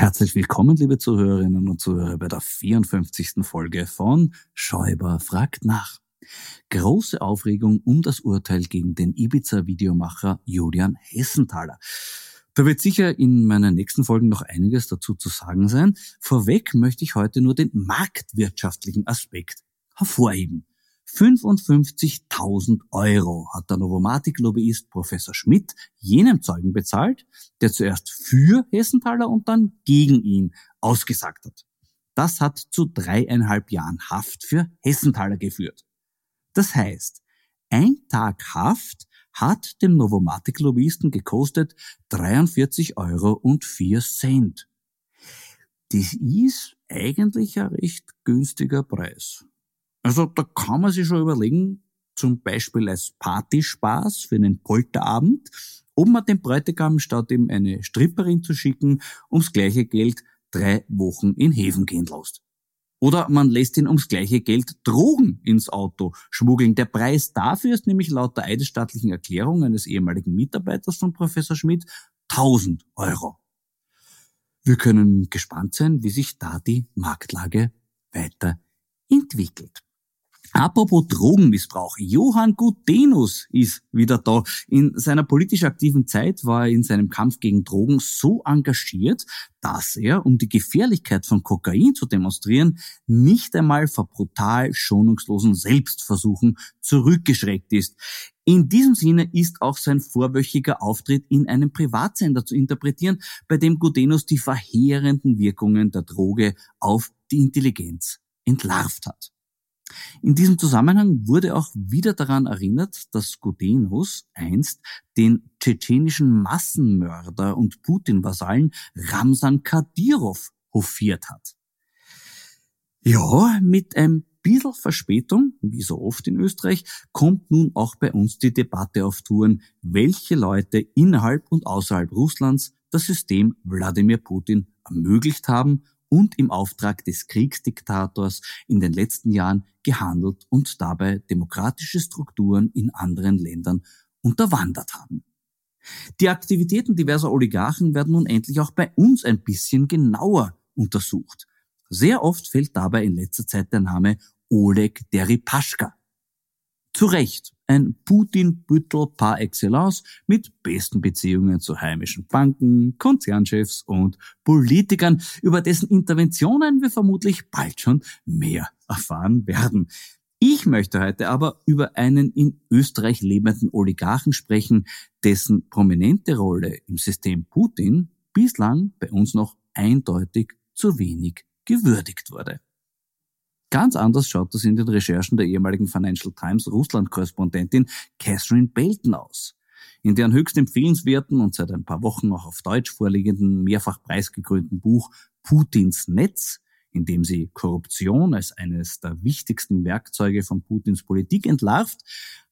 Herzlich willkommen, liebe Zuhörerinnen und Zuhörer, bei der 54. Folge von Schäuber fragt nach. Große Aufregung um das Urteil gegen den Ibiza-Videomacher Julian Hessenthaler. Da wird sicher in meinen nächsten Folgen noch einiges dazu zu sagen sein. Vorweg möchte ich heute nur den marktwirtschaftlichen Aspekt hervorheben. 55.000 Euro hat der Novomatic-Lobbyist Professor Schmidt jenem Zeugen bezahlt, der zuerst für Hessenthaler und dann gegen ihn ausgesagt hat. Das hat zu dreieinhalb Jahren Haft für Hessenthaler geführt. Das heißt, ein Tag Haft hat dem Novomatic-Lobbyisten gekostet 43 Euro und 4 Cent. Das ist eigentlich ein recht günstiger Preis. Also da kann man sich schon überlegen, zum Beispiel als Partyspaß für einen Polterabend, ob man dem Bräutigam statt ihm eine Stripperin zu schicken, ums gleiche Geld drei Wochen in Häfen gehen lässt. Oder man lässt ihn ums gleiche Geld Drogen ins Auto schmuggeln. Der Preis dafür ist nämlich laut der eidesstattlichen Erklärung eines ehemaligen Mitarbeiters von Professor Schmidt 1000 Euro. Wir können gespannt sein, wie sich da die Marktlage weiterentwickelt. Apropos Drogenmissbrauch. Johann Gutenus ist wieder da. In seiner politisch aktiven Zeit war er in seinem Kampf gegen Drogen so engagiert, dass er, um die Gefährlichkeit von Kokain zu demonstrieren, nicht einmal vor brutal schonungslosen Selbstversuchen zurückgeschreckt ist. In diesem Sinne ist auch sein vorwöchiger Auftritt in einem Privatsender zu interpretieren, bei dem Gutenus die verheerenden Wirkungen der Droge auf die Intelligenz entlarvt hat. In diesem Zusammenhang wurde auch wieder daran erinnert, dass Gudenus einst den tschetschenischen Massenmörder und Putin-Vasallen Ramsan Kadyrov hofiert hat. Ja, mit ein bisschen Verspätung, wie so oft in Österreich, kommt nun auch bei uns die Debatte auf Touren, welche Leute innerhalb und außerhalb Russlands das System Wladimir Putin ermöglicht haben und im Auftrag des Kriegsdiktators in den letzten Jahren gehandelt und dabei demokratische Strukturen in anderen Ländern unterwandert haben. Die Aktivitäten diverser Oligarchen werden nun endlich auch bei uns ein bisschen genauer untersucht. Sehr oft fällt dabei in letzter Zeit der Name Oleg Deripaschka. Zu Recht ein Putin-Büttel par excellence mit besten Beziehungen zu heimischen Banken, Konzernchefs und Politikern, über dessen Interventionen wir vermutlich bald schon mehr erfahren werden. Ich möchte heute aber über einen in Österreich lebenden Oligarchen sprechen, dessen prominente Rolle im System Putin bislang bei uns noch eindeutig zu wenig gewürdigt wurde. Ganz anders schaut das in den Recherchen der ehemaligen Financial Times Russland-Korrespondentin Catherine Belton aus. In deren höchst empfehlenswerten und seit ein paar Wochen auch auf Deutsch vorliegenden, mehrfach preisgekrönten Buch Putins Netz, in dem sie Korruption als eines der wichtigsten Werkzeuge von Putins Politik entlarvt,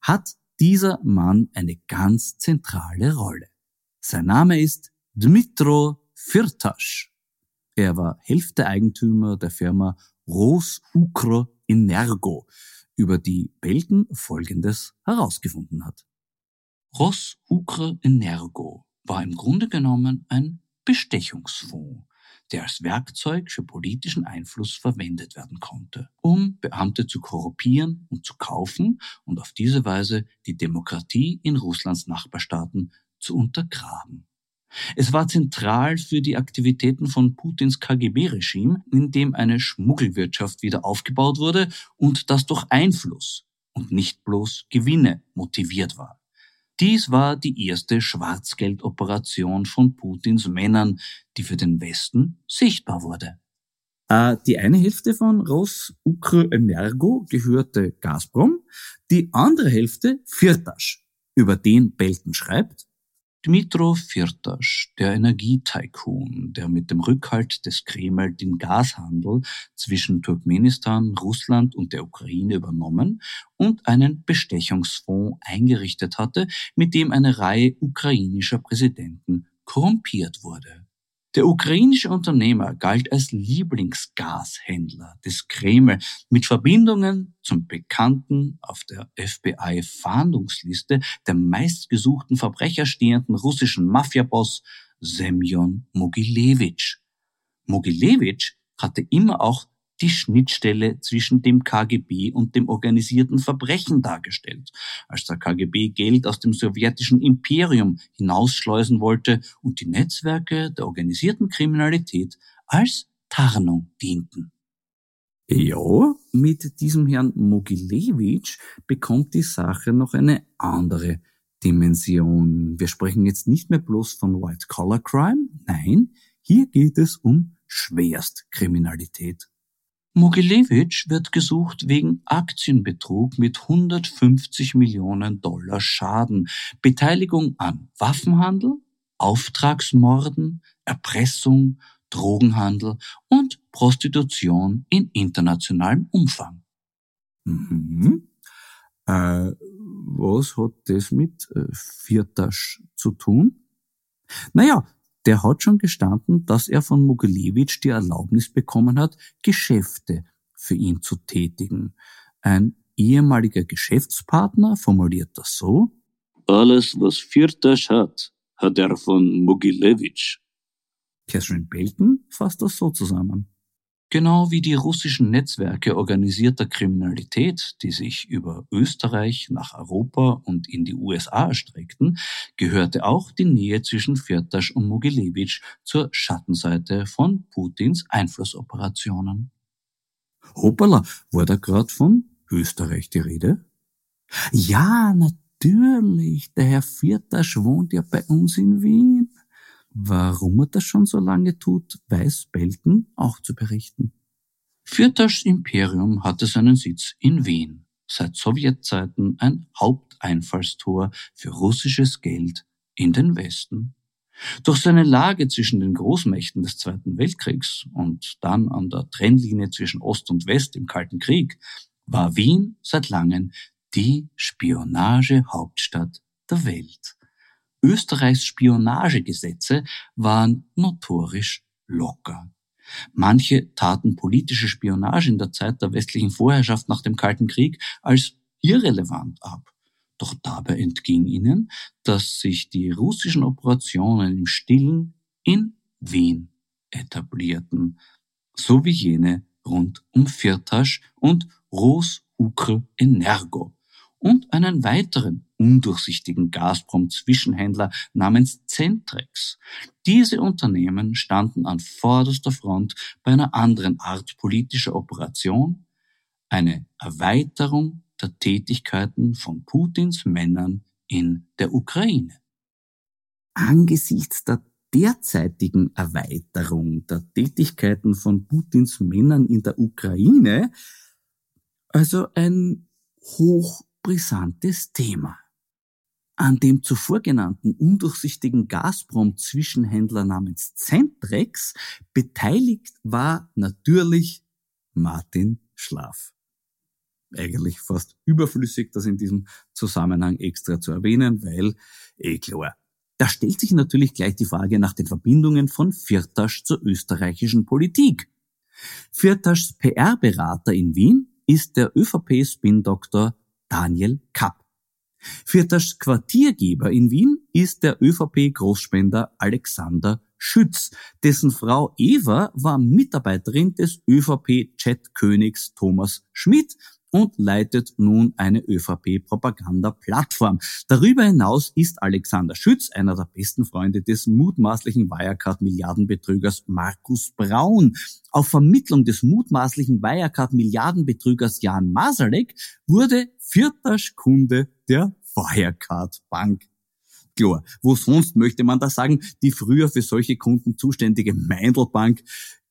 hat dieser Mann eine ganz zentrale Rolle. Sein Name ist Dmitro Firtasch. Er war Hälfte-Eigentümer der Firma Rosukro Energo, über die Belden Folgendes herausgefunden hat. Rosukro Energo war im Grunde genommen ein Bestechungsfonds, der als Werkzeug für politischen Einfluss verwendet werden konnte, um Beamte zu korruptieren und zu kaufen und auf diese Weise die Demokratie in Russlands Nachbarstaaten zu untergraben. Es war zentral für die Aktivitäten von Putins KGB-Regime, in dem eine Schmuggelwirtschaft wieder aufgebaut wurde und das durch Einfluss und nicht bloß Gewinne motiviert war. Dies war die erste Schwarzgeldoperation von Putins Männern, die für den Westen sichtbar wurde. Äh, die eine Hälfte von Rossukrenergo gehörte Gazprom, die andere Hälfte Firtasch, über den Belton schreibt, Dmitro Firtasch, der Energietycoon, der mit dem Rückhalt des Kreml den Gashandel zwischen Turkmenistan, Russland und der Ukraine übernommen und einen Bestechungsfonds eingerichtet hatte, mit dem eine Reihe ukrainischer Präsidenten korrumpiert wurde. Der ukrainische Unternehmer galt als Lieblingsgashändler des Kreml mit Verbindungen zum bekannten auf der FBI-Fahndungsliste der meistgesuchten Verbrecher stehenden russischen Mafiaboss Semyon Mogilewitsch. Mogilewitsch hatte immer auch die Schnittstelle zwischen dem KGB und dem organisierten Verbrechen dargestellt, als der KGB Geld aus dem sowjetischen Imperium hinausschleusen wollte und die Netzwerke der organisierten Kriminalität als Tarnung dienten. Ja, mit diesem Herrn Mogilewitsch bekommt die Sache noch eine andere Dimension. Wir sprechen jetzt nicht mehr bloß von White-Collar-Crime, nein, hier geht es um Schwerstkriminalität. Mogilewitsch wird gesucht wegen Aktienbetrug mit 150 Millionen Dollar Schaden, Beteiligung an Waffenhandel, Auftragsmorden, Erpressung, Drogenhandel und Prostitution in internationalem Umfang. Mhm. Äh, was hat das mit äh, Viertasch zu tun? Naja, der hat schon gestanden, dass er von Mogilewitsch die Erlaubnis bekommen hat, Geschäfte für ihn zu tätigen. Ein ehemaliger Geschäftspartner formuliert das so. Alles, was Firtasch hat, hat er von Mogilewitsch. Catherine Belton fasst das so zusammen. Genau wie die russischen Netzwerke organisierter Kriminalität, die sich über Österreich nach Europa und in die USA erstreckten, gehörte auch die Nähe zwischen Firtasch und Mogilewitsch zur Schattenseite von Putins Einflussoperationen. Hoppala, war da gerade von Österreich die Rede? Ja, natürlich, der Herr Firtasch wohnt ja bei uns in Wien. Warum er das schon so lange tut, weiß Belton auch zu berichten. Fürtaschs Imperium hatte seinen Sitz in Wien, seit Sowjetzeiten ein Haupteinfallstor für russisches Geld in den Westen. Durch seine Lage zwischen den Großmächten des Zweiten Weltkriegs und dann an der Trennlinie zwischen Ost und West im Kalten Krieg war Wien seit langem die Spionagehauptstadt der Welt. Österreichs Spionagegesetze waren notorisch locker. Manche taten politische Spionage in der Zeit der westlichen Vorherrschaft nach dem Kalten Krieg als irrelevant ab. Doch dabei entging ihnen, dass sich die russischen Operationen im Stillen in Wien etablierten, so wie jene rund um Firtasch und Ros Ukr Energo und einen weiteren undurchsichtigen Gazprom-Zwischenhändler namens Centrex. Diese Unternehmen standen an vorderster Front bei einer anderen Art politischer Operation, eine Erweiterung der Tätigkeiten von Putins Männern in der Ukraine. Angesichts der derzeitigen Erweiterung der Tätigkeiten von Putins Männern in der Ukraine also ein hochbrisantes Thema. An dem zuvor genannten undurchsichtigen Gazprom-Zwischenhändler namens Centrex beteiligt war natürlich Martin Schlaf. Eigentlich fast überflüssig, das in diesem Zusammenhang extra zu erwähnen, weil, eh klar, da stellt sich natürlich gleich die Frage nach den Verbindungen von Firtasch zur österreichischen Politik. Firtaschs PR-Berater in Wien ist der ÖVP-Spin-Doktor Daniel Kapp. Firtaschs Quartiergeber in Wien ist der ÖVP-Großspender Alexander Schütz, dessen Frau Eva war Mitarbeiterin des ÖVP-Chat-Königs Thomas Schmidt und leitet nun eine ÖVP-Propaganda-Plattform. Darüber hinaus ist Alexander Schütz einer der besten Freunde des mutmaßlichen Wirecard-Milliardenbetrügers Markus Braun. Auf Vermittlung des mutmaßlichen Wirecard-Milliardenbetrügers Jan Masalek wurde vierter Kunde der Wirecard Bank. Klar, wo sonst möchte man da sagen, die früher für solche Kunden zuständige Meindelbank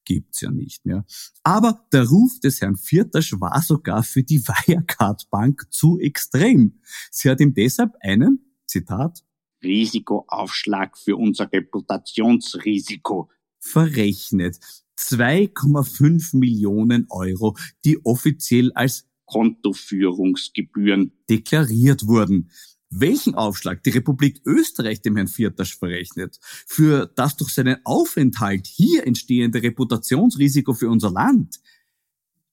gibt's ja nicht mehr. Aber der Ruf des Herrn Viertasch war sogar für die Wirecard Bank zu extrem. Sie hat ihm deshalb einen, Zitat, Risikoaufschlag für unser Reputationsrisiko verrechnet. 2,5 Millionen Euro, die offiziell als Kontoführungsgebühren deklariert wurden welchen Aufschlag die Republik Österreich dem Herrn Viertasch verrechnet, für das durch seinen Aufenthalt hier entstehende Reputationsrisiko für unser Land,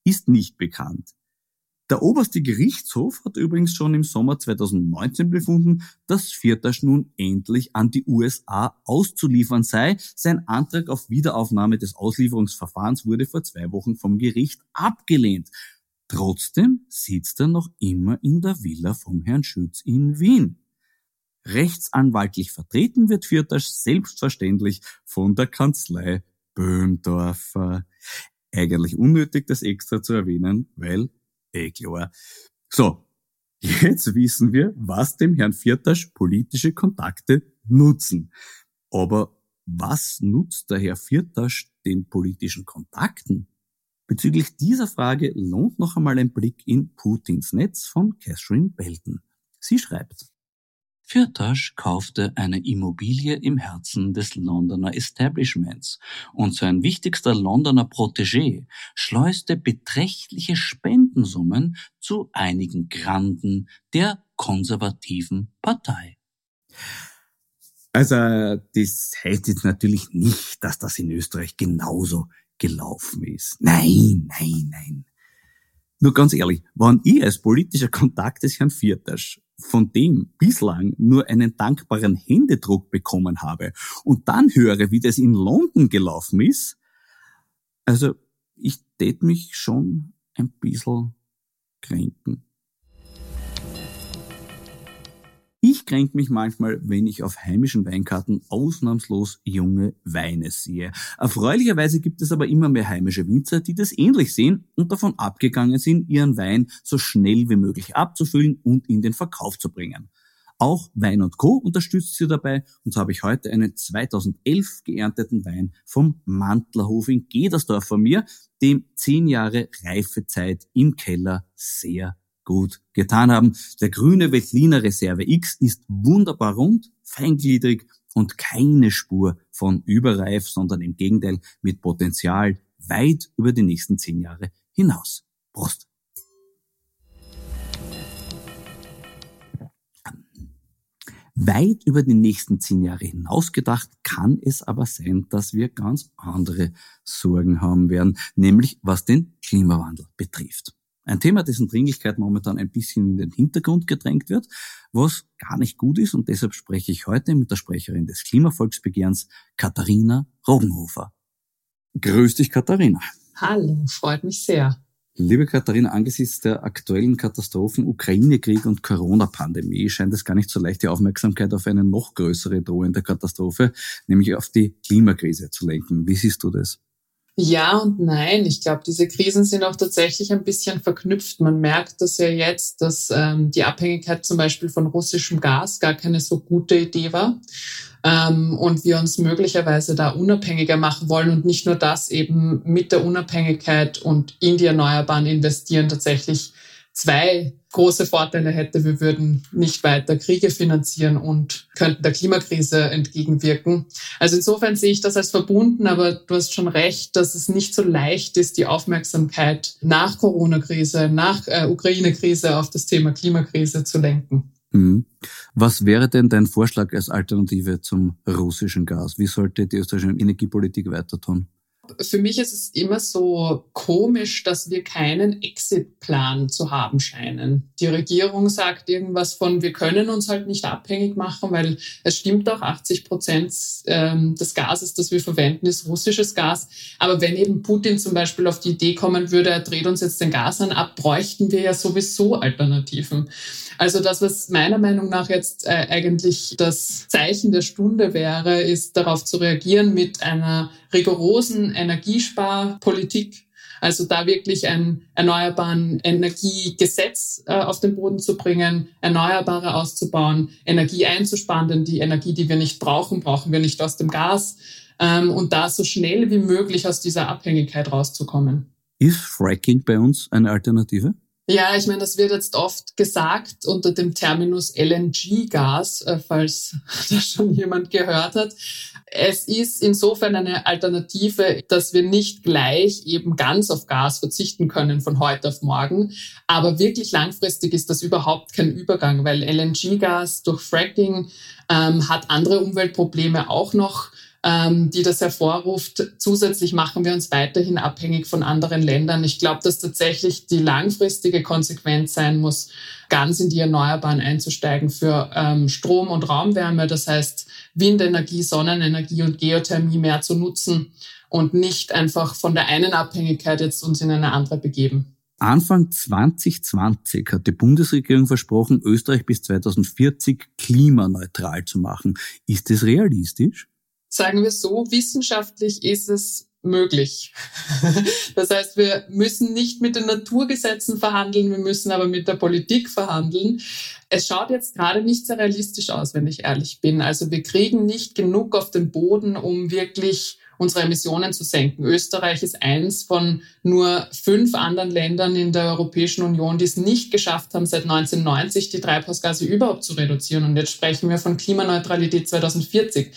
ist nicht bekannt. Der oberste Gerichtshof hat übrigens schon im Sommer 2019 befunden, dass Viertasch nun endlich an die USA auszuliefern sei. Sein Antrag auf Wiederaufnahme des Auslieferungsverfahrens wurde vor zwei Wochen vom Gericht abgelehnt. Trotzdem sitzt er noch immer in der Villa vom Herrn Schütz in Wien. Rechtsanwaltlich vertreten wird Fürtasch selbstverständlich von der Kanzlei Böhmdorfer. Eigentlich unnötig, das extra zu erwähnen, weil, eh klar. So, jetzt wissen wir, was dem Herrn Viertasch politische Kontakte nutzen. Aber was nutzt der Herr Viertasch den politischen Kontakten? Bezüglich dieser Frage lohnt noch einmal ein Blick in Putins Netz von Catherine Belton. Sie schreibt, Firtasch kaufte eine Immobilie im Herzen des Londoner Establishments und sein wichtigster Londoner Protégé schleuste beträchtliche Spendensummen zu einigen Granden der konservativen Partei. Also, das heißt jetzt natürlich nicht, dass das in Österreich genauso gelaufen ist. Nein, nein, nein. Nur ganz ehrlich, wenn ich als politischer Kontakt des Herrn Viertasch von dem bislang nur einen dankbaren Händedruck bekommen habe und dann höre, wie das in London gelaufen ist, also ich tät mich schon ein bisschen kränken. Ich kränk mich manchmal, wenn ich auf heimischen Weinkarten ausnahmslos junge Weine sehe. Erfreulicherweise gibt es aber immer mehr heimische Winzer, die das ähnlich sehen und davon abgegangen sind, ihren Wein so schnell wie möglich abzufüllen und in den Verkauf zu bringen. Auch Wein und Co. unterstützt sie dabei und so habe ich heute einen 2011 geernteten Wein vom Mantlerhof in Gedersdorf von mir, dem zehn Jahre Reifezeit im Keller sehr gut getan haben. Der grüne Veltliner Reserve X ist wunderbar rund, feingliedrig und keine Spur von überreif, sondern im Gegenteil mit Potenzial weit über die nächsten zehn Jahre hinaus. Prost! Weit über die nächsten zehn Jahre hinaus gedacht, kann es aber sein, dass wir ganz andere Sorgen haben werden, nämlich was den Klimawandel betrifft. Ein Thema, dessen Dringlichkeit momentan ein bisschen in den Hintergrund gedrängt wird, was gar nicht gut ist und deshalb spreche ich heute mit der Sprecherin des Klimavolksbegehrens, Katharina Rogenhofer. Grüß dich, Katharina. Hallo, freut mich sehr. Liebe Katharina, angesichts der aktuellen Katastrophen Ukraine-Krieg und Corona-Pandemie scheint es gar nicht so leicht, die Aufmerksamkeit auf eine noch größere drohende Katastrophe, nämlich auf die Klimakrise zu lenken. Wie siehst du das? Ja und nein. Ich glaube, diese Krisen sind auch tatsächlich ein bisschen verknüpft. Man merkt das ja jetzt, dass ähm, die Abhängigkeit zum Beispiel von russischem Gas gar keine so gute Idee war ähm, und wir uns möglicherweise da unabhängiger machen wollen und nicht nur das eben mit der Unabhängigkeit und in die Erneuerbaren investieren tatsächlich zwei große Vorteile hätte. Wir würden nicht weiter Kriege finanzieren und könnten der Klimakrise entgegenwirken. Also insofern sehe ich das als verbunden, aber du hast schon recht, dass es nicht so leicht ist, die Aufmerksamkeit nach Corona-Krise, nach äh, Ukraine-Krise auf das Thema Klimakrise zu lenken. Mhm. Was wäre denn dein Vorschlag als Alternative zum russischen Gas? Wie sollte die österreichische Energiepolitik weiter tun? Für mich ist es immer so komisch, dass wir keinen Exit-Plan zu haben scheinen. Die Regierung sagt irgendwas von, wir können uns halt nicht abhängig machen, weil es stimmt auch, 80 Prozent ähm, des Gases, das wir verwenden, ist russisches Gas. Aber wenn eben Putin zum Beispiel auf die Idee kommen würde, er dreht uns jetzt den Gas an ab, bräuchten wir ja sowieso Alternativen. Also das, was meiner Meinung nach jetzt äh, eigentlich das Zeichen der Stunde wäre, ist darauf zu reagieren mit einer rigorosen Energiesparpolitik. Also da wirklich ein erneuerbaren Energiegesetz äh, auf den Boden zu bringen, Erneuerbare auszubauen, Energie einzusparen, denn die Energie, die wir nicht brauchen, brauchen wir nicht aus dem Gas. Ähm, und da so schnell wie möglich aus dieser Abhängigkeit rauszukommen. Ist Fracking bei uns eine Alternative? Ja, ich meine, das wird jetzt oft gesagt unter dem Terminus LNG-Gas, äh, falls das schon jemand gehört hat. Es ist insofern eine Alternative, dass wir nicht gleich eben ganz auf Gas verzichten können von heute auf morgen. Aber wirklich langfristig ist das überhaupt kein Übergang, weil LNG-Gas durch Fracking ähm, hat andere Umweltprobleme auch noch ähm, die das hervorruft. Zusätzlich machen wir uns weiterhin abhängig von anderen Ländern. Ich glaube, dass tatsächlich die langfristige Konsequenz sein muss, ganz in die Erneuerbaren einzusteigen für ähm, Strom und Raumwärme. Das heißt, Windenergie, Sonnenenergie und Geothermie mehr zu nutzen und nicht einfach von der einen Abhängigkeit jetzt uns in eine andere begeben. Anfang 2020 hat die Bundesregierung versprochen, Österreich bis 2040 klimaneutral zu machen. Ist das realistisch? Sagen wir so, wissenschaftlich ist es möglich. das heißt, wir müssen nicht mit den Naturgesetzen verhandeln, wir müssen aber mit der Politik verhandeln. Es schaut jetzt gerade nicht sehr realistisch aus, wenn ich ehrlich bin. Also wir kriegen nicht genug auf den Boden, um wirklich unsere Emissionen zu senken. Österreich ist eins von nur fünf anderen Ländern in der Europäischen Union, die es nicht geschafft haben, seit 1990 die Treibhausgase überhaupt zu reduzieren. Und jetzt sprechen wir von Klimaneutralität 2040.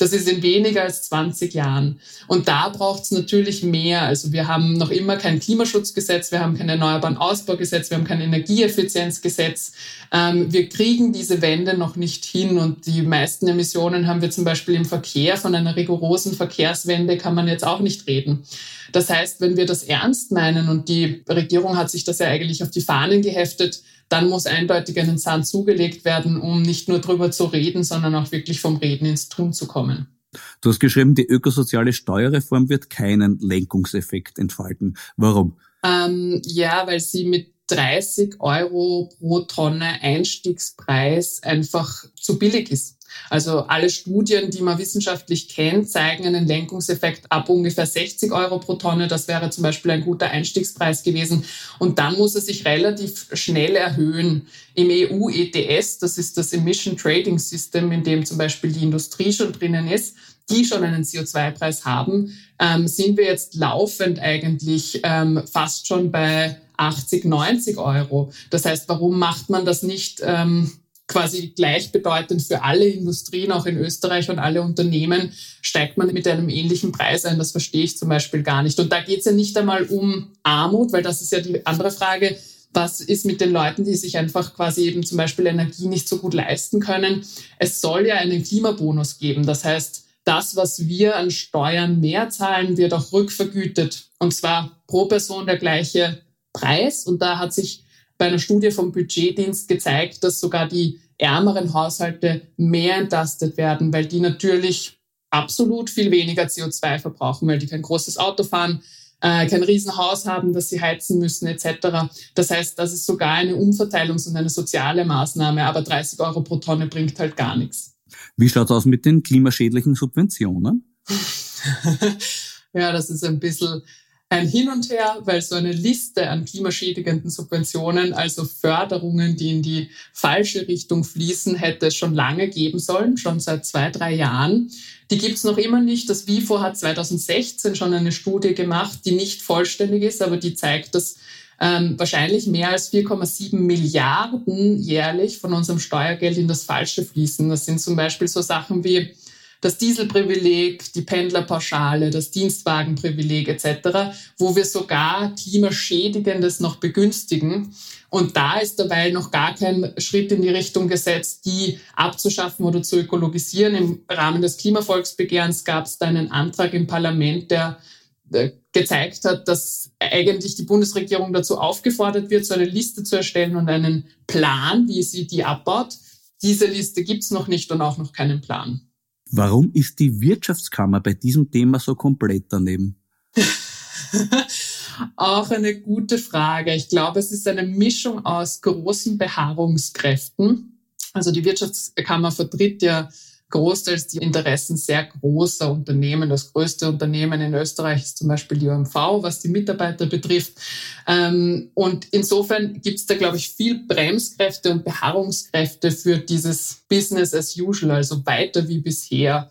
Das ist in weniger als 20 Jahren. Und da braucht es natürlich mehr. Also wir haben noch immer kein Klimaschutzgesetz, wir haben kein Erneuerbaren Ausbaugesetz, wir haben kein Energieeffizienzgesetz. Ähm, wir kriegen diese Wende noch nicht hin. Und die meisten Emissionen haben wir zum Beispiel im Verkehr. Von einer rigorosen Verkehrswende kann man jetzt auch nicht reden. Das heißt, wenn wir das ernst meinen und die Regierung hat sich das ja eigentlich auf die Fahnen geheftet, dann muss eindeutig einen Zahn zugelegt werden, um nicht nur drüber zu reden, sondern auch wirklich vom Reden ins Tun zu kommen. Du hast geschrieben, die ökosoziale Steuerreform wird keinen Lenkungseffekt entfalten. Warum? Ähm, ja, weil sie mit 30 Euro pro Tonne Einstiegspreis einfach zu billig ist. Also alle Studien, die man wissenschaftlich kennt, zeigen einen Lenkungseffekt ab ungefähr 60 Euro pro Tonne. Das wäre zum Beispiel ein guter Einstiegspreis gewesen. Und dann muss er sich relativ schnell erhöhen. Im EU-ETS, das ist das Emission Trading System, in dem zum Beispiel die Industrie schon drinnen ist, die schon einen CO2-Preis haben, ähm, sind wir jetzt laufend eigentlich ähm, fast schon bei 80, 90 Euro. Das heißt, warum macht man das nicht ähm, quasi gleichbedeutend für alle Industrien, auch in Österreich und alle Unternehmen, steigt man mit einem ähnlichen Preis ein. Das verstehe ich zum Beispiel gar nicht. Und da geht es ja nicht einmal um Armut, weil das ist ja die andere Frage. Was ist mit den Leuten, die sich einfach quasi eben zum Beispiel Energie nicht so gut leisten können? Es soll ja einen Klimabonus geben. Das heißt, das, was wir an Steuern mehr zahlen, wird auch rückvergütet. Und zwar pro Person der gleiche Preis. Und da hat sich bei einer Studie vom Budgetdienst gezeigt, dass sogar die ärmeren Haushalte mehr entlastet werden, weil die natürlich absolut viel weniger CO2 verbrauchen, weil die kein großes Auto fahren, äh, kein Riesenhaus haben, das sie heizen müssen etc. Das heißt, das ist sogar eine Umverteilungs- und eine soziale Maßnahme, aber 30 Euro pro Tonne bringt halt gar nichts. Wie schaut es aus mit den klimaschädlichen Subventionen? ja, das ist ein bisschen ein Hin und Her, weil so eine Liste an klimaschädigenden Subventionen, also Förderungen, die in die falsche Richtung fließen, hätte es schon lange geben sollen, schon seit zwei, drei Jahren. Die gibt's noch immer nicht. Das WIFO hat 2016 schon eine Studie gemacht, die nicht vollständig ist, aber die zeigt, dass ähm, wahrscheinlich mehr als 4,7 Milliarden jährlich von unserem Steuergeld in das Falsche fließen. Das sind zum Beispiel so Sachen wie das Dieselprivileg, die Pendlerpauschale, das Dienstwagenprivileg etc., wo wir sogar Klimaschädigendes noch begünstigen. Und da ist dabei noch gar kein Schritt in die Richtung gesetzt, die abzuschaffen oder zu ökologisieren. Im Rahmen des Klimavolksbegehrens gab es da einen Antrag im Parlament, der äh, gezeigt hat, dass eigentlich die Bundesregierung dazu aufgefordert wird, so eine Liste zu erstellen und einen Plan, wie sie die abbaut. Diese Liste gibt's noch nicht und auch noch keinen Plan. Warum ist die Wirtschaftskammer bei diesem Thema so komplett daneben? Auch eine gute Frage. Ich glaube, es ist eine Mischung aus großen Beharrungskräften. Also die Wirtschaftskammer vertritt ja großteils die Interessen sehr großer Unternehmen. Das größte Unternehmen in Österreich ist zum Beispiel die OMV, was die Mitarbeiter betrifft. Ähm, und insofern gibt es da, glaube ich, viel Bremskräfte und Beharrungskräfte für dieses Business as usual, also weiter wie bisher.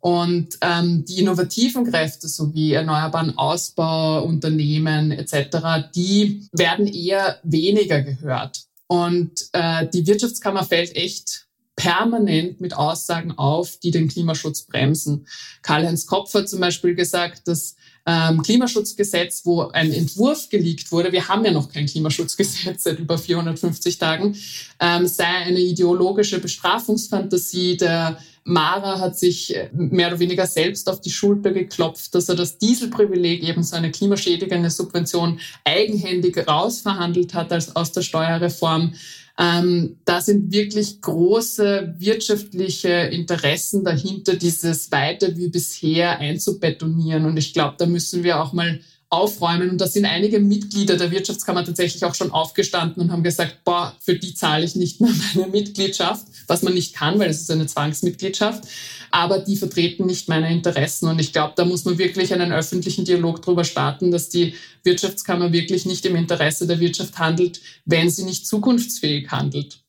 Und ähm, die innovativen Kräfte sowie erneuerbaren Ausbau, Unternehmen etc., die werden eher weniger gehört. Und äh, die Wirtschaftskammer fällt echt permanent mit Aussagen auf, die den Klimaschutz bremsen. Karl-Heinz Kopf hat zum Beispiel gesagt, dass ähm, Klimaschutzgesetz, wo ein Entwurf geleakt wurde, wir haben ja noch kein Klimaschutzgesetz seit über 450 Tagen, ähm, sei eine ideologische Bestrafungsfantasie. Der Mara hat sich äh, mehr oder weniger selbst auf die Schulter geklopft, dass er das Dieselprivileg, eben so eine klimaschädigende Subvention, eigenhändig rausverhandelt hat als aus der Steuerreform. Ähm, da sind wirklich große wirtschaftliche Interessen dahinter, dieses weiter wie bisher einzubetonieren. Und ich glaube, da müssen wir auch mal aufräumen. Und da sind einige Mitglieder der Wirtschaftskammer tatsächlich auch schon aufgestanden und haben gesagt, boah, für die zahle ich nicht mehr meine Mitgliedschaft, was man nicht kann, weil es ist eine Zwangsmitgliedschaft. Aber die vertreten nicht meine Interessen. Und ich glaube, da muss man wirklich einen öffentlichen Dialog darüber starten, dass die Wirtschaftskammer wirklich nicht im Interesse der Wirtschaft handelt, wenn sie nicht zukunftsfähig handelt.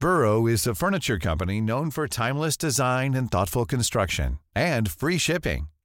Burrow is a furniture company known for timeless design and thoughtful construction and free shipping.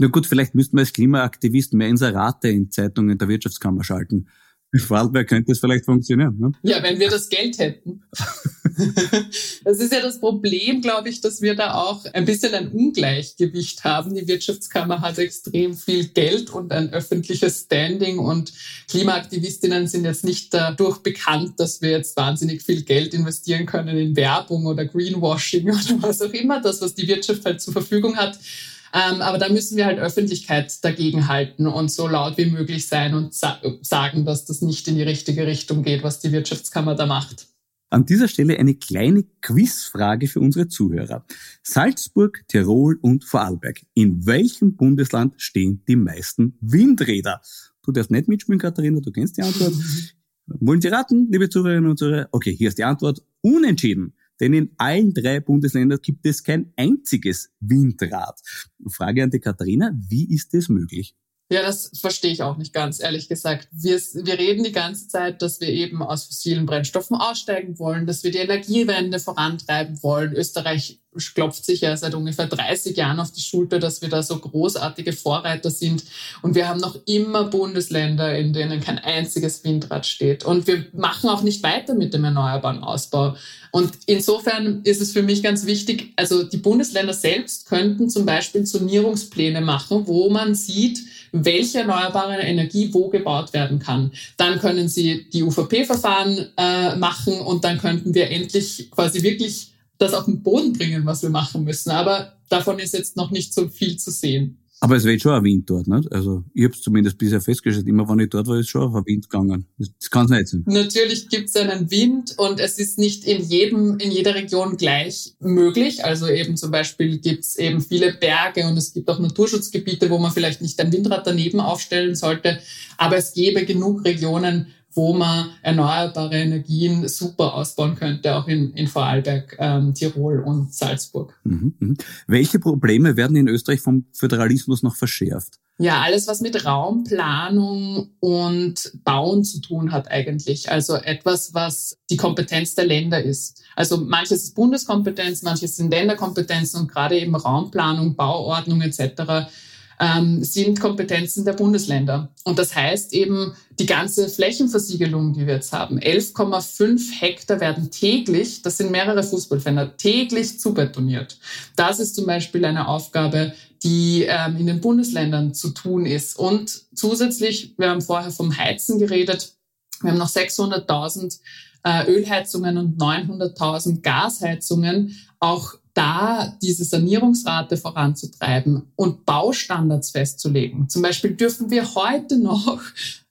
Na gut, vielleicht müssten wir als Klimaaktivist mehr Inserate in Zeitungen der Wirtschaftskammer schalten. Vorarlberg könnte es vielleicht funktionieren. Ne? Ja, wenn wir das Geld hätten. das ist ja das Problem, glaube ich, dass wir da auch ein bisschen ein Ungleichgewicht haben. Die Wirtschaftskammer hat extrem viel Geld und ein öffentliches Standing und Klimaaktivistinnen sind jetzt nicht dadurch bekannt, dass wir jetzt wahnsinnig viel Geld investieren können in Werbung oder Greenwashing oder was auch immer, das, was die Wirtschaft halt zur Verfügung hat. Ähm, aber da müssen wir halt Öffentlichkeit dagegen halten und so laut wie möglich sein und sa sagen, dass das nicht in die richtige Richtung geht, was die Wirtschaftskammer da macht. An dieser Stelle eine kleine Quizfrage für unsere Zuhörer. Salzburg, Tirol und Vorarlberg. In welchem Bundesland stehen die meisten Windräder? Du darfst nicht mitspielen, Katharina, du kennst die Antwort. Wollen Sie raten, liebe Zuhörerinnen und Zuhörer? Okay, hier ist die Antwort. Unentschieden. Denn in allen drei Bundesländern gibt es kein einziges Windrad. Frage an die Katharina, wie ist das möglich? Ja, das verstehe ich auch nicht ganz, ehrlich gesagt. Wir, wir reden die ganze Zeit, dass wir eben aus fossilen Brennstoffen aussteigen wollen, dass wir die Energiewende vorantreiben wollen. Österreich klopft sich ja seit ungefähr 30 Jahren auf die Schulter, dass wir da so großartige Vorreiter sind. Und wir haben noch immer Bundesländer, in denen kein einziges Windrad steht. Und wir machen auch nicht weiter mit dem erneuerbaren Ausbau. Und insofern ist es für mich ganz wichtig, also die Bundesländer selbst könnten zum Beispiel Zonierungspläne machen, wo man sieht, welche erneuerbare Energie wo gebaut werden kann. Dann können Sie die UVP-Verfahren äh, machen und dann könnten wir endlich quasi wirklich das auf den Boden bringen, was wir machen müssen. Aber davon ist jetzt noch nicht so viel zu sehen. Aber es weht schon ein Wind dort, nicht? Also ich habe es zumindest bisher festgestellt, immer wenn ich dort war, ist schon ein Wind gegangen. Das kann es nicht sein. Natürlich gibt es einen Wind und es ist nicht in jedem, in jeder Region gleich möglich. Also eben zum Beispiel gibt es eben viele Berge und es gibt auch Naturschutzgebiete, wo man vielleicht nicht ein Windrad daneben aufstellen sollte. Aber es gäbe genug Regionen, wo man erneuerbare Energien super ausbauen könnte, auch in, in Vorarlberg, ähm, Tirol und Salzburg. Mhm, mh. Welche Probleme werden in Österreich vom Föderalismus noch verschärft? Ja, alles, was mit Raumplanung und Bauen zu tun hat eigentlich. Also etwas, was die Kompetenz der Länder ist. Also manches ist Bundeskompetenz, manches sind Länderkompetenzen und gerade eben Raumplanung, Bauordnung etc ähm, sind Kompetenzen der Bundesländer. Und das heißt eben, die ganze Flächenversiegelung, die wir jetzt haben, 11,5 Hektar werden täglich, das sind mehrere Fußballfelder, täglich zubetoniert. Das ist zum Beispiel eine Aufgabe, die ähm, in den Bundesländern zu tun ist. Und zusätzlich, wir haben vorher vom Heizen geredet, wir haben noch 600.000 äh, Ölheizungen und 900.000 Gasheizungen. Auch da diese Sanierungsrate voranzutreiben und Baustandards festzulegen. Zum Beispiel dürfen wir heute noch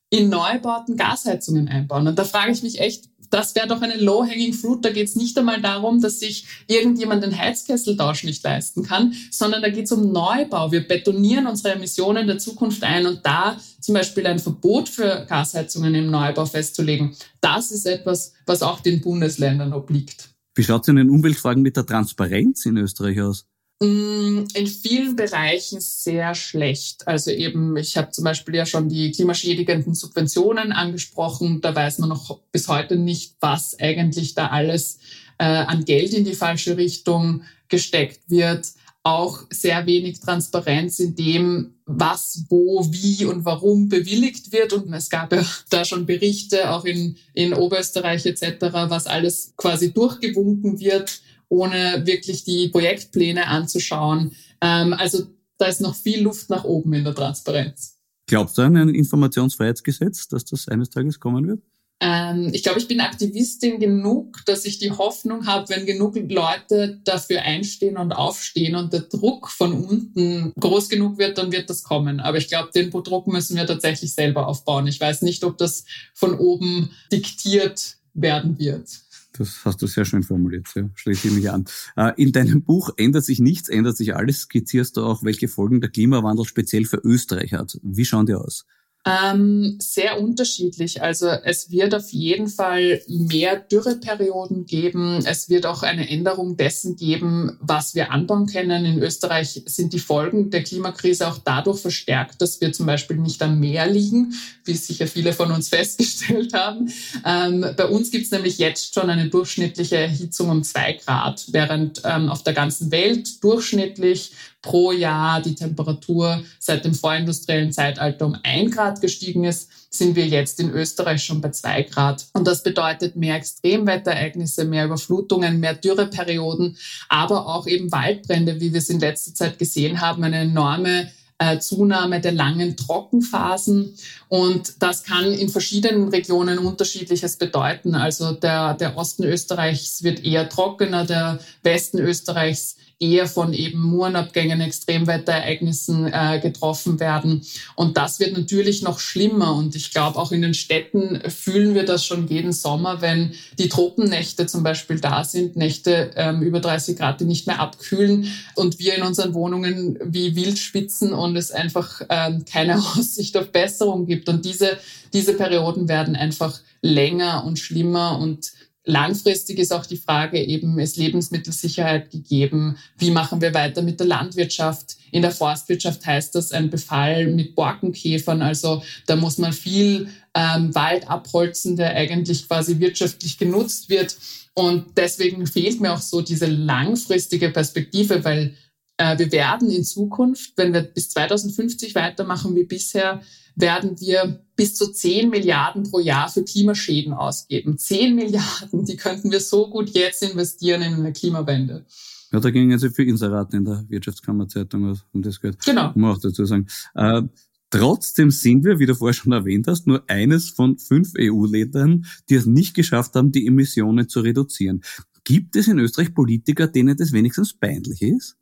in Neubauten Gasheizungen einbauen. Und da frage ich mich echt, das wäre doch eine low-hanging fruit. Da geht es nicht einmal darum, dass sich irgendjemand den Heizkesseltausch nicht leisten kann, sondern da geht es um Neubau. Wir betonieren unsere Emissionen der Zukunft ein und da zum Beispiel ein Verbot für Gasheizungen im Neubau festzulegen, das ist etwas, was auch den Bundesländern obliegt. Wie schaut es in den Umweltfragen mit der Transparenz in Österreich aus? Mm, in vielen Bereichen sehr schlecht. Also eben, ich habe zum Beispiel ja schon die klimaschädigenden Subventionen angesprochen. Da weiß man noch bis heute nicht, was eigentlich da alles äh, an Geld in die falsche Richtung gesteckt wird auch sehr wenig Transparenz in dem, was, wo, wie und warum bewilligt wird. Und es gab ja da schon Berichte, auch in, in Oberösterreich etc., was alles quasi durchgewunken wird, ohne wirklich die Projektpläne anzuschauen. Ähm, also da ist noch viel Luft nach oben in der Transparenz. Glaubst du an ein Informationsfreiheitsgesetz, dass das eines Tages kommen wird? Ähm, ich glaube, ich bin Aktivistin genug, dass ich die Hoffnung habe, wenn genug Leute dafür einstehen und aufstehen und der Druck von unten groß genug wird, dann wird das kommen. Aber ich glaube, den Druck müssen wir tatsächlich selber aufbauen. Ich weiß nicht, ob das von oben diktiert werden wird. Das hast du sehr schön formuliert, ja. schließe ich mich an. Äh, in deinem Buch Ändert sich nichts, ändert sich alles, skizzierst du auch, welche Folgen der Klimawandel speziell für Österreich hat. Wie schauen die aus? Ähm, sehr unterschiedlich. Also es wird auf jeden Fall mehr Dürreperioden geben. Es wird auch eine Änderung dessen geben, was wir anbauen können. In Österreich sind die Folgen der Klimakrise auch dadurch verstärkt, dass wir zum Beispiel nicht am Meer liegen, wie sicher viele von uns festgestellt haben. Ähm, bei uns gibt es nämlich jetzt schon eine durchschnittliche Erhitzung um zwei Grad, während ähm, auf der ganzen Welt durchschnittlich pro Jahr die Temperatur seit dem vorindustriellen Zeitalter um ein Grad gestiegen ist, sind wir jetzt in Österreich schon bei zwei Grad. Und das bedeutet mehr Extremwetterereignisse, mehr Überflutungen, mehr Dürreperioden, aber auch eben Waldbrände, wie wir es in letzter Zeit gesehen haben, eine enorme äh, Zunahme der langen Trockenphasen. Und das kann in verschiedenen Regionen unterschiedliches bedeuten. Also der, der Osten Österreichs wird eher trockener, der Westen Österreichs eher von eben Murenabgängen, Extremwetterereignissen äh, getroffen werden. Und das wird natürlich noch schlimmer. Und ich glaube, auch in den Städten fühlen wir das schon jeden Sommer, wenn die Tropennächte zum Beispiel da sind, Nächte ähm, über 30 Grad, die nicht mehr abkühlen und wir in unseren Wohnungen wie wild schwitzen und es einfach ähm, keine Aussicht auf Besserung gibt. Und diese, diese Perioden werden einfach länger und schlimmer und Langfristig ist auch die Frage eben, ist Lebensmittelsicherheit gegeben? Wie machen wir weiter mit der Landwirtschaft? In der Forstwirtschaft heißt das ein Befall mit Borkenkäfern. Also da muss man viel ähm, Wald abholzen, der eigentlich quasi wirtschaftlich genutzt wird. Und deswegen fehlt mir auch so diese langfristige Perspektive, weil wir werden in Zukunft, wenn wir bis 2050 weitermachen wie bisher, werden wir bis zu 10 Milliarden pro Jahr für Klimaschäden ausgeben. 10 Milliarden, die könnten wir so gut jetzt investieren in eine Klimawende. Ja, da gingen also für Inseraten in der Wirtschaftskammerzeitung um das Geld. Genau. Muss man auch dazu sagen. Äh, trotzdem sind wir, wie du vorher schon erwähnt hast, nur eines von fünf EU-Ländern, die es nicht geschafft haben, die Emissionen zu reduzieren. Gibt es in Österreich Politiker, denen das wenigstens peinlich ist?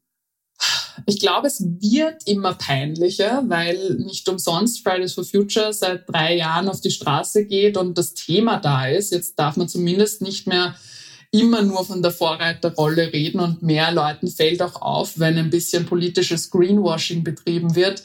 Ich glaube, es wird immer peinlicher, weil nicht umsonst Fridays for Future seit drei Jahren auf die Straße geht und das Thema da ist. Jetzt darf man zumindest nicht mehr immer nur von der Vorreiterrolle reden und mehr Leuten fällt auch auf, wenn ein bisschen politisches Greenwashing betrieben wird.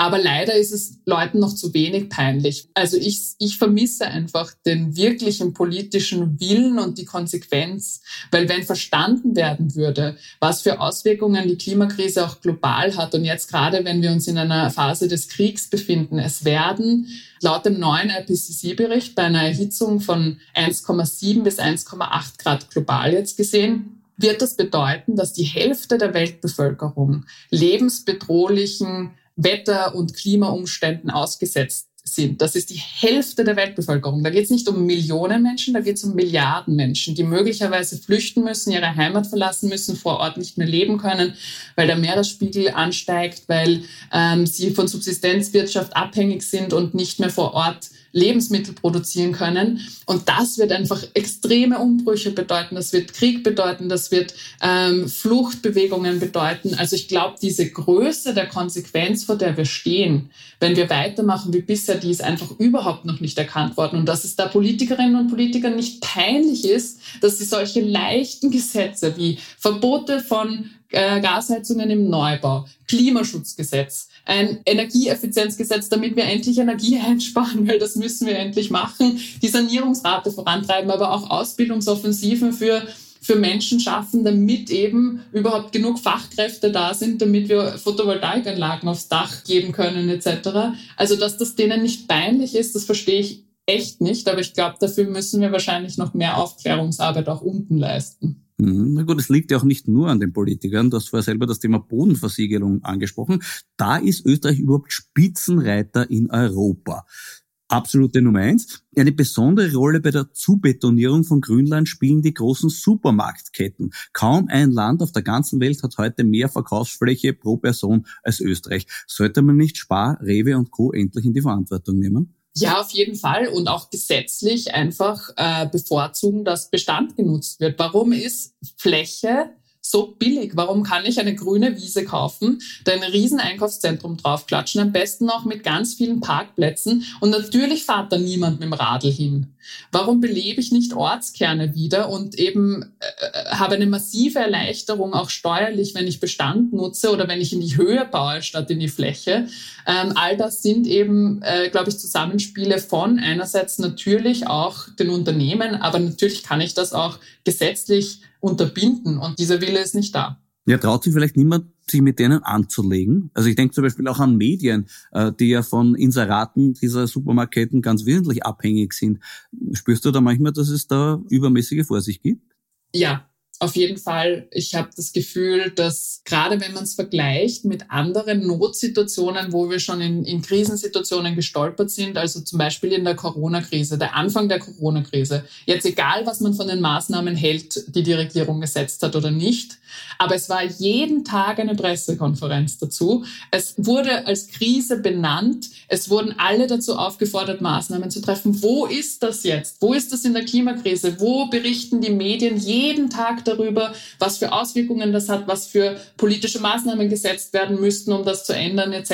Aber leider ist es Leuten noch zu wenig peinlich. Also ich, ich vermisse einfach den wirklichen politischen Willen und die Konsequenz. Weil wenn verstanden werden würde, was für Auswirkungen die Klimakrise auch global hat und jetzt gerade, wenn wir uns in einer Phase des Kriegs befinden, es werden laut dem neuen IPCC-Bericht bei einer Erhitzung von 1,7 bis 1,8 Grad global jetzt gesehen, wird das bedeuten, dass die Hälfte der Weltbevölkerung lebensbedrohlichen Wetter- und Klimaumständen ausgesetzt sind. Das ist die Hälfte der Weltbevölkerung. Da geht es nicht um Millionen Menschen, da geht es um Milliarden Menschen, die möglicherweise flüchten müssen, ihre Heimat verlassen müssen, vor Ort nicht mehr leben können, weil der Meeresspiegel ansteigt, weil ähm, sie von Subsistenzwirtschaft abhängig sind und nicht mehr vor Ort Lebensmittel produzieren können. Und das wird einfach extreme Umbrüche bedeuten. Das wird Krieg bedeuten. Das wird ähm, Fluchtbewegungen bedeuten. Also ich glaube, diese Größe der Konsequenz, vor der wir stehen, wenn wir weitermachen wie bisher, die ist einfach überhaupt noch nicht erkannt worden. Und dass es da Politikerinnen und Politikern nicht peinlich ist, dass sie solche leichten Gesetze wie Verbote von äh, Gasheizungen im Neubau, Klimaschutzgesetz, ein Energieeffizienzgesetz, damit wir endlich Energie einsparen, weil das müssen wir endlich machen, die Sanierungsrate vorantreiben, aber auch Ausbildungsoffensiven für für Menschen schaffen, damit eben überhaupt genug Fachkräfte da sind, damit wir Photovoltaikanlagen aufs Dach geben können etc. Also dass das denen nicht peinlich ist, das verstehe ich echt nicht, aber ich glaube, dafür müssen wir wahrscheinlich noch mehr Aufklärungsarbeit auch unten leisten. Mhm. Na gut, es liegt ja auch nicht nur an den Politikern. Du hast vorher selber das Thema Bodenversiegelung angesprochen. Da ist Österreich überhaupt Spitzenreiter in Europa. Absolute Nummer eins. Eine besondere Rolle bei der Zubetonierung von Grünland spielen die großen Supermarktketten. Kaum ein Land auf der ganzen Welt hat heute mehr Verkaufsfläche pro Person als Österreich. Sollte man nicht Spar, Rewe und Co. endlich in die Verantwortung nehmen? Ja, auf jeden Fall und auch gesetzlich einfach äh, bevorzugen, dass Bestand genutzt wird. Warum ist Fläche so billig? Warum kann ich eine grüne Wiese kaufen, da ein riesen Einkaufszentrum draufklatschen, am besten noch mit ganz vielen Parkplätzen und natürlich fahrt da niemand mit dem Radl hin. Warum belebe ich nicht Ortskerne wieder und eben äh, habe eine massive Erleichterung auch steuerlich, wenn ich Bestand nutze oder wenn ich in die Höhe baue statt in die Fläche? Ähm, all das sind eben, äh, glaube ich, Zusammenspiele von einerseits natürlich auch den Unternehmen, aber natürlich kann ich das auch gesetzlich unterbinden und dieser Wille ist nicht da. Ja, traut sich vielleicht niemand, sich mit denen anzulegen? Also ich denke zum Beispiel auch an Medien, äh, die ja von Inseraten dieser Supermarketten ganz wesentlich abhängig sind. Spürst du da manchmal, dass es da übermäßige Vorsicht gibt? Ja, auf jeden Fall, ich habe das Gefühl, dass gerade wenn man es vergleicht mit anderen Notsituationen, wo wir schon in, in Krisensituationen gestolpert sind, also zum Beispiel in der Corona-Krise, der Anfang der Corona-Krise, jetzt egal, was man von den Maßnahmen hält, die die Regierung gesetzt hat oder nicht, aber es war jeden Tag eine Pressekonferenz dazu. Es wurde als Krise benannt. Es wurden alle dazu aufgefordert, Maßnahmen zu treffen. Wo ist das jetzt? Wo ist das in der Klimakrise? Wo berichten die Medien jeden Tag darüber, was für Auswirkungen das hat, was für politische Maßnahmen gesetzt werden müssten, um das zu ändern, etc.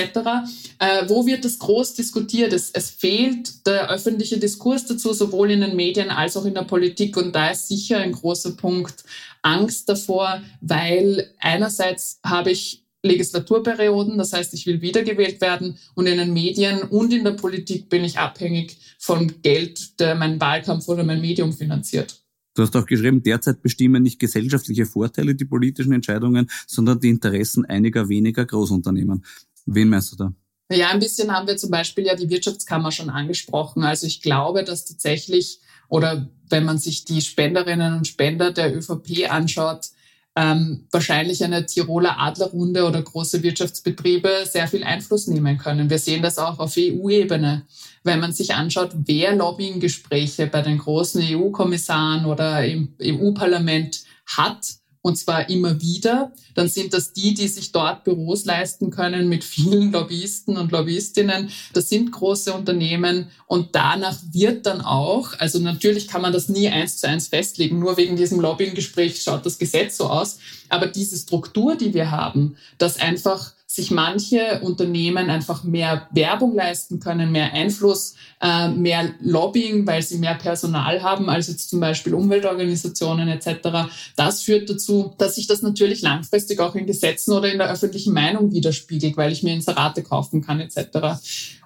Äh, wo wird das groß diskutiert? Es, es fehlt der öffentliche Diskurs dazu, sowohl in den Medien als auch in der Politik. Und da ist sicher ein großer Punkt Angst davor, weil einerseits habe ich Legislaturperioden, das heißt, ich will wiedergewählt werden und in den Medien und in der Politik bin ich abhängig von Geld, der meinen Wahlkampf oder mein Medium finanziert. Du hast auch geschrieben, derzeit bestimmen nicht gesellschaftliche Vorteile die politischen Entscheidungen, sondern die Interessen einiger weniger Großunternehmen. Wen meinst du da? Ja, ein bisschen haben wir zum Beispiel ja die Wirtschaftskammer schon angesprochen. Also ich glaube, dass tatsächlich, oder wenn man sich die Spenderinnen und Spender der ÖVP anschaut, ähm, wahrscheinlich eine Tiroler Adlerrunde oder große Wirtschaftsbetriebe sehr viel Einfluss nehmen können. Wir sehen das auch auf EU-Ebene. Wenn man sich anschaut, wer Lobbyinggespräche bei den großen EU-Kommissaren oder im EU-Parlament hat, und zwar immer wieder, dann sind das die, die sich dort Büros leisten können mit vielen Lobbyisten und Lobbyistinnen. Das sind große Unternehmen. Und danach wird dann auch, also natürlich kann man das nie eins zu eins festlegen, nur wegen diesem Lobbyinggespräch schaut das Gesetz so aus, aber diese Struktur, die wir haben, dass einfach sich manche Unternehmen einfach mehr Werbung leisten können, mehr Einfluss, äh, mehr Lobbying, weil sie mehr Personal haben als jetzt zum Beispiel Umweltorganisationen etc. Das führt dazu, dass sich das natürlich langfristig auch in Gesetzen oder in der öffentlichen Meinung widerspiegelt, weil ich mir Inserate kaufen kann etc.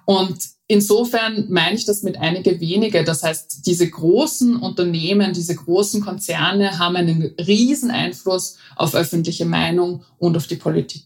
Und insofern meine ich das mit einige wenige. Das heißt, diese großen Unternehmen, diese großen Konzerne haben einen riesen Einfluss auf öffentliche Meinung und auf die Politik.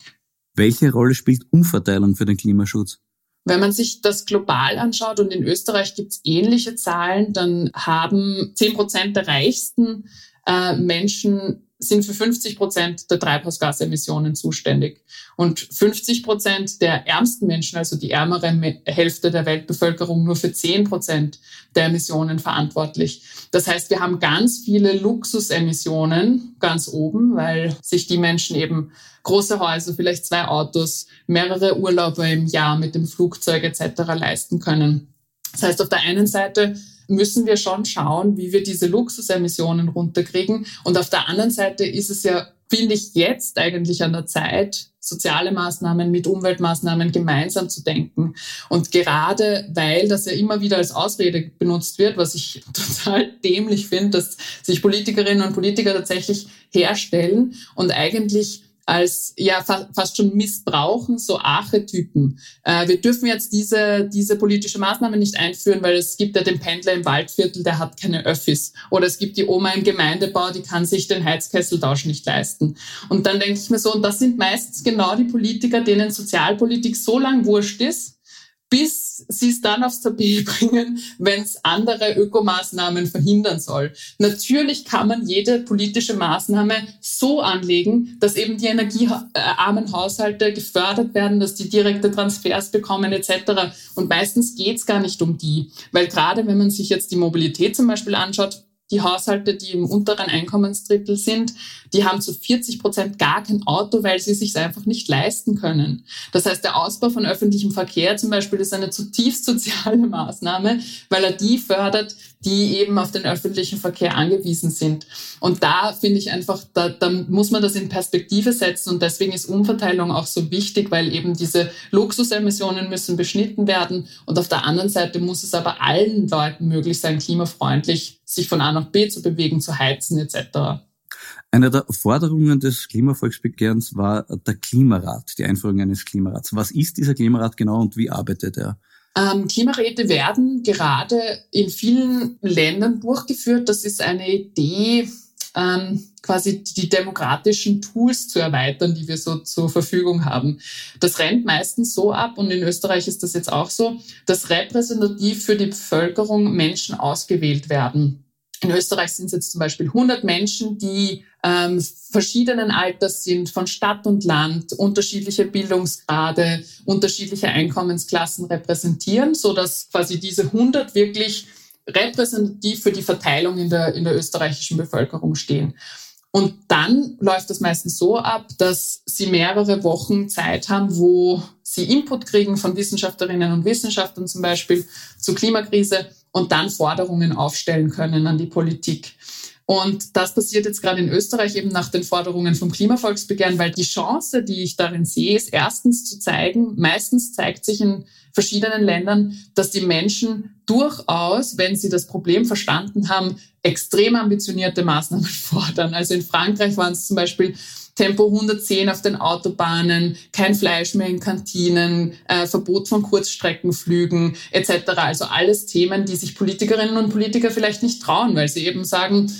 Welche Rolle spielt Umverteilung für den Klimaschutz? Wenn man sich das global anschaut und in Österreich gibt es ähnliche Zahlen, dann haben 10 Prozent der reichsten äh, Menschen sind für 50 Prozent der Treibhausgasemissionen zuständig. Und 50 Prozent der ärmsten Menschen, also die ärmere Hälfte der Weltbevölkerung, nur für 10 Prozent der Emissionen verantwortlich. Das heißt, wir haben ganz viele Luxusemissionen ganz oben, weil sich die Menschen eben große Häuser, vielleicht zwei Autos, mehrere Urlaube im Jahr mit dem Flugzeug etc. leisten können. Das heißt, auf der einen Seite müssen wir schon schauen, wie wir diese Luxusemissionen runterkriegen. Und auf der anderen Seite ist es ja, finde ich, jetzt eigentlich an der Zeit, soziale Maßnahmen mit Umweltmaßnahmen gemeinsam zu denken. Und gerade weil das ja immer wieder als Ausrede benutzt wird, was ich total dämlich finde, dass sich Politikerinnen und Politiker tatsächlich herstellen und eigentlich als ja fa fast schon missbrauchen, so Archetypen. Äh, wir dürfen jetzt diese, diese politische Maßnahme nicht einführen, weil es gibt ja den Pendler im Waldviertel, der hat keine Öffis. Oder es gibt die Oma im Gemeindebau, die kann sich den Heizkesseltausch nicht leisten. Und dann denke ich mir so, und das sind meistens genau die Politiker, denen Sozialpolitik so lang wurscht ist, bis sie es dann aufs Tapet bringen, wenn es andere Ökomaßnahmen verhindern soll. Natürlich kann man jede politische Maßnahme so anlegen, dass eben die energiearmen Haushalte gefördert werden, dass die direkte Transfers bekommen etc. Und meistens geht es gar nicht um die, weil gerade wenn man sich jetzt die Mobilität zum Beispiel anschaut, die Haushalte, die im unteren Einkommensdrittel sind, die haben zu 40 Prozent gar kein Auto, weil sie sich einfach nicht leisten können. Das heißt, der Ausbau von öffentlichem Verkehr zum Beispiel ist eine zutiefst soziale Maßnahme, weil er die fördert, die eben auf den öffentlichen Verkehr angewiesen sind. Und da finde ich einfach, da, da muss man das in Perspektive setzen und deswegen ist Umverteilung auch so wichtig, weil eben diese Luxusemissionen müssen beschnitten werden und auf der anderen Seite muss es aber allen Leuten möglich sein, klimafreundlich sich von A nach B zu bewegen, zu heizen etc. Eine der Forderungen des Klimavolksbegehrens war der Klimarat, die Einführung eines Klimarats. Was ist dieser Klimarat genau und wie arbeitet er? Ähm, Klimaräte werden gerade in vielen Ländern durchgeführt. Das ist eine Idee, ähm, quasi die demokratischen Tools zu erweitern, die wir so zur Verfügung haben. Das rennt meistens so ab, und in Österreich ist das jetzt auch so, dass repräsentativ für die Bevölkerung Menschen ausgewählt werden. In Österreich sind es jetzt zum Beispiel 100 Menschen, die ähm, verschiedenen Alters sind, von Stadt und Land, unterschiedliche Bildungsgrade, unterschiedliche Einkommensklassen repräsentieren, so dass quasi diese 100 wirklich repräsentativ für die Verteilung in der, in der österreichischen Bevölkerung stehen. Und dann läuft das meistens so ab, dass sie mehrere Wochen Zeit haben, wo sie Input kriegen von Wissenschaftlerinnen und Wissenschaftlern zum Beispiel zur Klimakrise und dann Forderungen aufstellen können an die Politik. Und das passiert jetzt gerade in Österreich eben nach den Forderungen vom Klimavolksbegehren, weil die Chance, die ich darin sehe, ist erstens zu zeigen, meistens zeigt sich in verschiedenen Ländern, dass die Menschen durchaus, wenn sie das Problem verstanden haben, extrem ambitionierte Maßnahmen fordern. Also in Frankreich waren es zum Beispiel Tempo 110 auf den Autobahnen, kein Fleisch mehr in Kantinen, äh, Verbot von Kurzstreckenflügen etc. Also alles Themen, die sich Politikerinnen und Politiker vielleicht nicht trauen, weil sie eben sagen,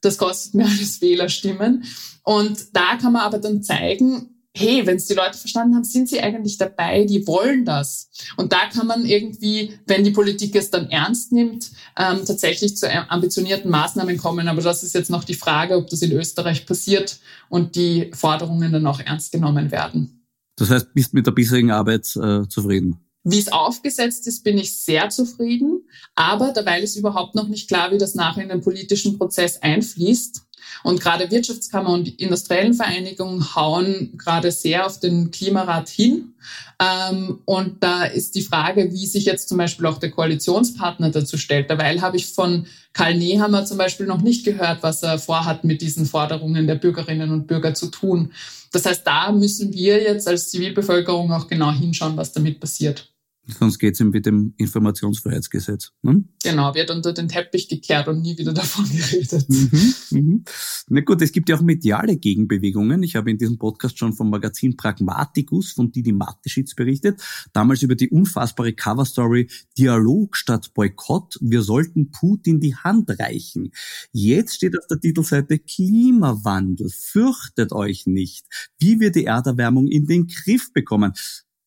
das kostet mir alles Wählerstimmen. Und da kann man aber dann zeigen, hey, wenn es die Leute verstanden haben, sind sie eigentlich dabei, die wollen das. Und da kann man irgendwie, wenn die Politik es dann ernst nimmt, ähm, tatsächlich zu ambitionierten Maßnahmen kommen. Aber das ist jetzt noch die Frage, ob das in Österreich passiert und die Forderungen dann auch ernst genommen werden. Das heißt, bist mit der bisherigen Arbeit äh, zufrieden? Wie es aufgesetzt ist, bin ich sehr zufrieden. Aber dabei ist überhaupt noch nicht klar, wie das nachher in den politischen Prozess einfließt. Und gerade Wirtschaftskammer und industriellen Vereinigungen hauen gerade sehr auf den Klimarat hin. Ähm, und da ist die Frage, wie sich jetzt zum Beispiel auch der Koalitionspartner dazu stellt. Derweil habe ich von Karl Nehammer zum Beispiel noch nicht gehört, was er vorhat, mit diesen Forderungen der Bürgerinnen und Bürger zu tun. Das heißt, da müssen wir jetzt als Zivilbevölkerung auch genau hinschauen, was damit passiert. Sonst geht es ihm mit dem Informationsfreiheitsgesetz. Ne? Genau, wird unter den Teppich gekehrt und nie wieder davon geredet. Mhm, mhm. Na gut, es gibt ja auch mediale Gegenbewegungen. Ich habe in diesem Podcast schon vom Magazin Pragmaticus von Didi Mateschitz berichtet. Damals über die unfassbare Coverstory Dialog statt Boykott. Wir sollten Putin die Hand reichen. Jetzt steht auf der Titelseite Klimawandel. Fürchtet euch nicht. Wie wir die Erderwärmung in den Griff bekommen.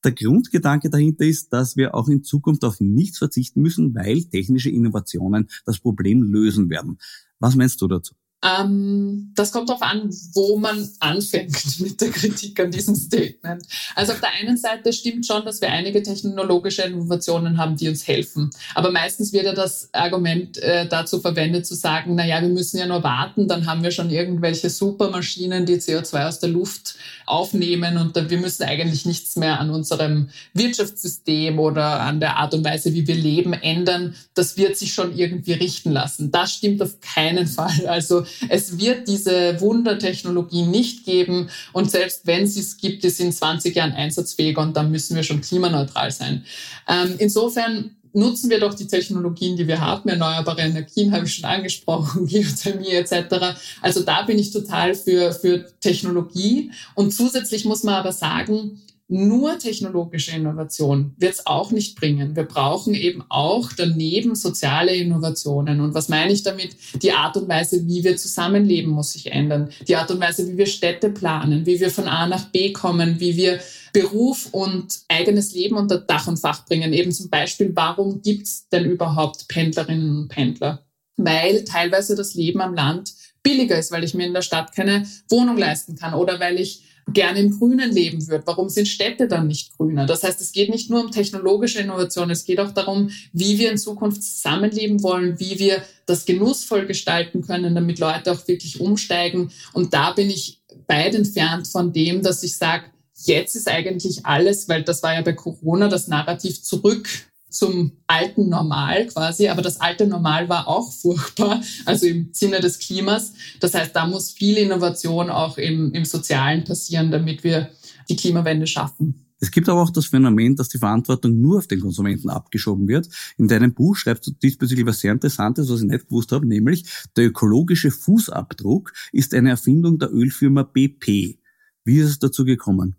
Der Grundgedanke dahinter ist, dass wir auch in Zukunft auf nichts verzichten müssen, weil technische Innovationen das Problem lösen werden. Was meinst du dazu? Ähm, das kommt darauf an, wo man anfängt mit der Kritik an diesem Statement. Also auf der einen Seite stimmt schon, dass wir einige technologische Innovationen haben, die uns helfen. Aber meistens wird ja das Argument äh, dazu verwendet, zu sagen, na ja, wir müssen ja nur warten, dann haben wir schon irgendwelche Supermaschinen, die CO2 aus der Luft aufnehmen und wir müssen eigentlich nichts mehr an unserem Wirtschaftssystem oder an der Art und Weise, wie wir leben, ändern. Das wird sich schon irgendwie richten lassen. Das stimmt auf keinen Fall. Also es wird diese Wundertechnologie nicht geben und selbst wenn sie es gibt, ist in 20 Jahren einsatzfähig und dann müssen wir schon klimaneutral sein. Ähm, insofern nutzen wir doch die Technologien, die wir haben, erneuerbare Energien habe ich schon angesprochen, Geothermie etc. Also da bin ich total für, für Technologie. Und zusätzlich muss man aber sagen, nur technologische Innovation wird es auch nicht bringen. Wir brauchen eben auch daneben soziale Innovationen. Und was meine ich damit? Die Art und Weise, wie wir zusammenleben, muss sich ändern. Die Art und Weise, wie wir Städte planen, wie wir von A nach B kommen, wie wir Beruf und eigenes Leben unter Dach und Fach bringen. Eben zum Beispiel, warum gibt es denn überhaupt Pendlerinnen und Pendler? Weil teilweise das Leben am Land billiger ist, weil ich mir in der Stadt keine Wohnung leisten kann oder weil ich gerne im Grünen leben würde. Warum sind Städte dann nicht grüner? Das heißt, es geht nicht nur um technologische Innovation, es geht auch darum, wie wir in Zukunft zusammenleben wollen, wie wir das genussvoll gestalten können, damit Leute auch wirklich umsteigen. Und da bin ich weit entfernt von dem, dass ich sage, jetzt ist eigentlich alles, weil das war ja bei Corona das Narrativ zurück zum alten Normal quasi. Aber das alte Normal war auch furchtbar, also im Sinne des Klimas. Das heißt, da muss viel Innovation auch im, im Sozialen passieren, damit wir die Klimawende schaffen. Es gibt aber auch das Phänomen, dass die Verantwortung nur auf den Konsumenten abgeschoben wird. In deinem Buch schreibst du diesbezüglich was sehr Interessantes, was ich nicht gewusst habe, nämlich der ökologische Fußabdruck ist eine Erfindung der Ölfirma BP. Wie ist es dazu gekommen?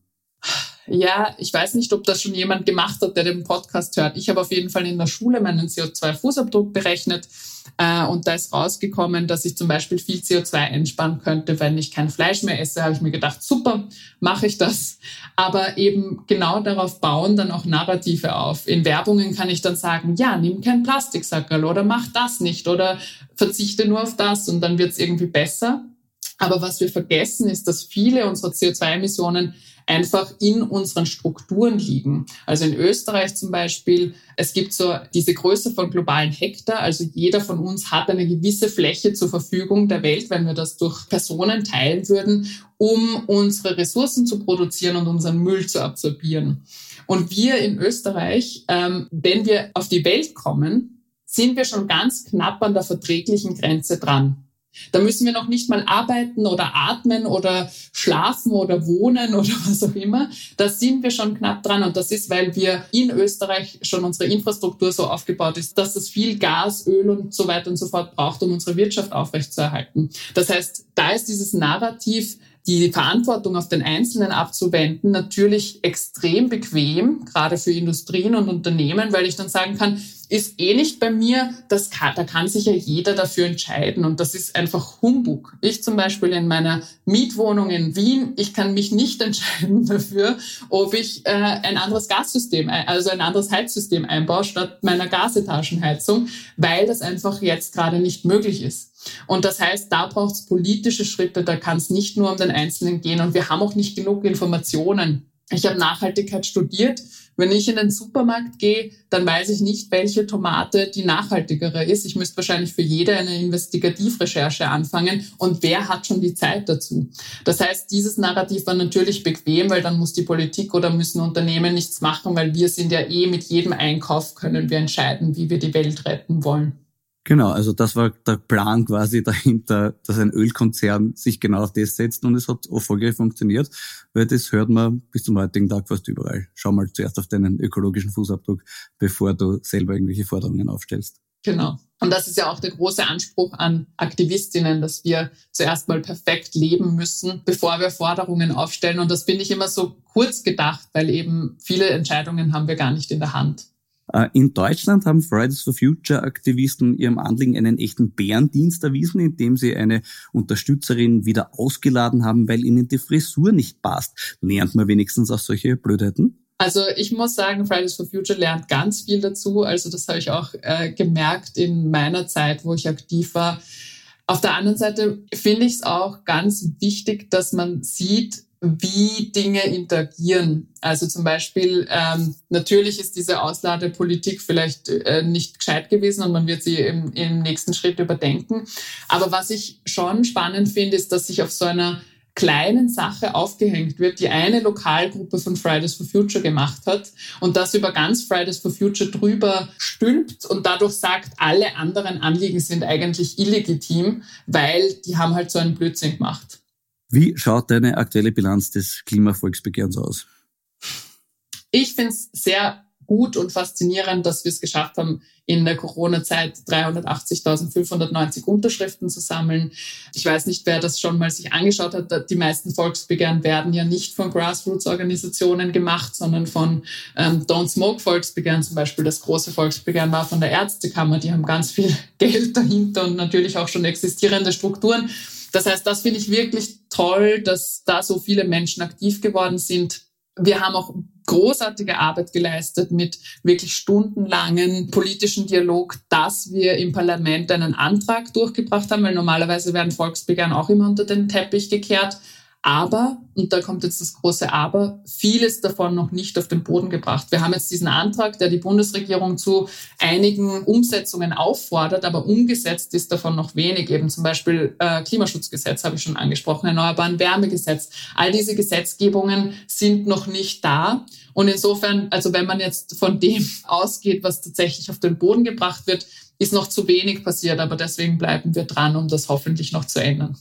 Ja, ich weiß nicht, ob das schon jemand gemacht hat, der den Podcast hört. Ich habe auf jeden Fall in der Schule meinen CO2-Fußabdruck berechnet äh, und da ist rausgekommen, dass ich zum Beispiel viel CO2 einsparen könnte, wenn ich kein Fleisch mehr esse. Habe ich mir gedacht, super, mache ich das. Aber eben genau darauf bauen dann auch Narrative auf. In Werbungen kann ich dann sagen, ja, nimm kein Plastiksackerl oder mach das nicht oder verzichte nur auf das und dann wird es irgendwie besser. Aber was wir vergessen, ist, dass viele unserer CO2-Emissionen einfach in unseren Strukturen liegen. Also in Österreich zum Beispiel, es gibt so diese Größe von globalen Hektar, also jeder von uns hat eine gewisse Fläche zur Verfügung der Welt, wenn wir das durch Personen teilen würden, um unsere Ressourcen zu produzieren und unseren Müll zu absorbieren. Und wir in Österreich, ähm, wenn wir auf die Welt kommen, sind wir schon ganz knapp an der verträglichen Grenze dran. Da müssen wir noch nicht mal arbeiten oder atmen oder schlafen oder wohnen oder was auch immer. Da sind wir schon knapp dran. Und das ist, weil wir in Österreich schon unsere Infrastruktur so aufgebaut ist, dass es viel Gas, Öl und so weiter und so fort braucht, um unsere Wirtschaft aufrechtzuerhalten. Das heißt, da ist dieses Narrativ, die Verantwortung auf den Einzelnen abzuwenden, natürlich extrem bequem, gerade für Industrien und Unternehmen, weil ich dann sagen kann, ist eh nicht bei mir, das kann, da kann sich ja jeder dafür entscheiden und das ist einfach Humbug. Ich zum Beispiel in meiner Mietwohnung in Wien, ich kann mich nicht entscheiden dafür, ob ich äh, ein anderes Gassystem, also ein anderes Heizsystem einbaue statt meiner Gasetagenheizung, weil das einfach jetzt gerade nicht möglich ist. Und das heißt, da braucht es politische Schritte, da kann es nicht nur um den Einzelnen gehen und wir haben auch nicht genug Informationen. Ich habe Nachhaltigkeit studiert wenn ich in den Supermarkt gehe, dann weiß ich nicht, welche Tomate die nachhaltigere ist. Ich müsste wahrscheinlich für jede eine Investigativrecherche anfangen. Und wer hat schon die Zeit dazu? Das heißt, dieses Narrativ war natürlich bequem, weil dann muss die Politik oder müssen Unternehmen nichts machen, weil wir sind ja eh mit jedem Einkauf können wir entscheiden, wie wir die Welt retten wollen. Genau, also das war der Plan quasi dahinter, dass ein Ölkonzern sich genau auf das setzt und es hat erfolgreich funktioniert, weil das hört man bis zum heutigen Tag fast überall. Schau mal zuerst auf deinen ökologischen Fußabdruck, bevor du selber irgendwelche Forderungen aufstellst. Genau. Und das ist ja auch der große Anspruch an Aktivistinnen, dass wir zuerst mal perfekt leben müssen, bevor wir Forderungen aufstellen. Und das finde ich immer so kurz gedacht, weil eben viele Entscheidungen haben wir gar nicht in der Hand. Äh, in Deutschland haben Fridays for Future Aktivisten ihrem Anliegen einen echten Bärendienst erwiesen, indem sie eine Unterstützerin wieder ausgeladen haben, weil ihnen die Frisur nicht passt. Lernt man wenigstens auch solche Blödheiten? Also ich muss sagen, Fridays for Future lernt ganz viel dazu. Also das habe ich auch äh, gemerkt in meiner Zeit, wo ich aktiv war. Auf der anderen Seite finde ich es auch ganz wichtig, dass man sieht, wie Dinge interagieren. Also zum Beispiel, ähm, natürlich ist diese Ausladepolitik vielleicht äh, nicht gescheit gewesen und man wird sie im, im nächsten Schritt überdenken. Aber was ich schon spannend finde, ist, dass sich auf so einer kleinen Sache aufgehängt wird, die eine Lokalgruppe von Fridays for Future gemacht hat und das über ganz Fridays for Future drüber stülpt und dadurch sagt, alle anderen Anliegen sind eigentlich illegitim, weil die haben halt so einen Blödsinn gemacht. Wie schaut deine aktuelle Bilanz des Klimavolksbegehrens aus? Ich finde es sehr gut und faszinierend, dass wir es geschafft haben, in der Corona-Zeit 380.590 Unterschriften zu sammeln. Ich weiß nicht, wer das schon mal sich angeschaut hat. Die meisten Volksbegehren werden ja nicht von Grassroots-Organisationen gemacht, sondern von ähm, Don't Smoke Volksbegehren. Zum Beispiel das große Volksbegehren war von der Ärztekammer. Die haben ganz viel Geld dahinter und natürlich auch schon existierende Strukturen. Das heißt, das finde ich wirklich toll, dass da so viele Menschen aktiv geworden sind. Wir haben auch großartige Arbeit geleistet mit wirklich stundenlangen politischen Dialog, dass wir im Parlament einen Antrag durchgebracht haben, weil normalerweise werden Volksbegehren auch immer unter den Teppich gekehrt. Aber, und da kommt jetzt das große Aber, vieles davon noch nicht auf den Boden gebracht. Wir haben jetzt diesen Antrag, der die Bundesregierung zu einigen Umsetzungen auffordert, aber umgesetzt ist davon noch wenig. Eben zum Beispiel äh, Klimaschutzgesetz habe ich schon angesprochen, Erneuerbaren Wärmegesetz. All diese Gesetzgebungen sind noch nicht da. Und insofern, also wenn man jetzt von dem ausgeht, was tatsächlich auf den Boden gebracht wird, ist noch zu wenig passiert. Aber deswegen bleiben wir dran, um das hoffentlich noch zu ändern.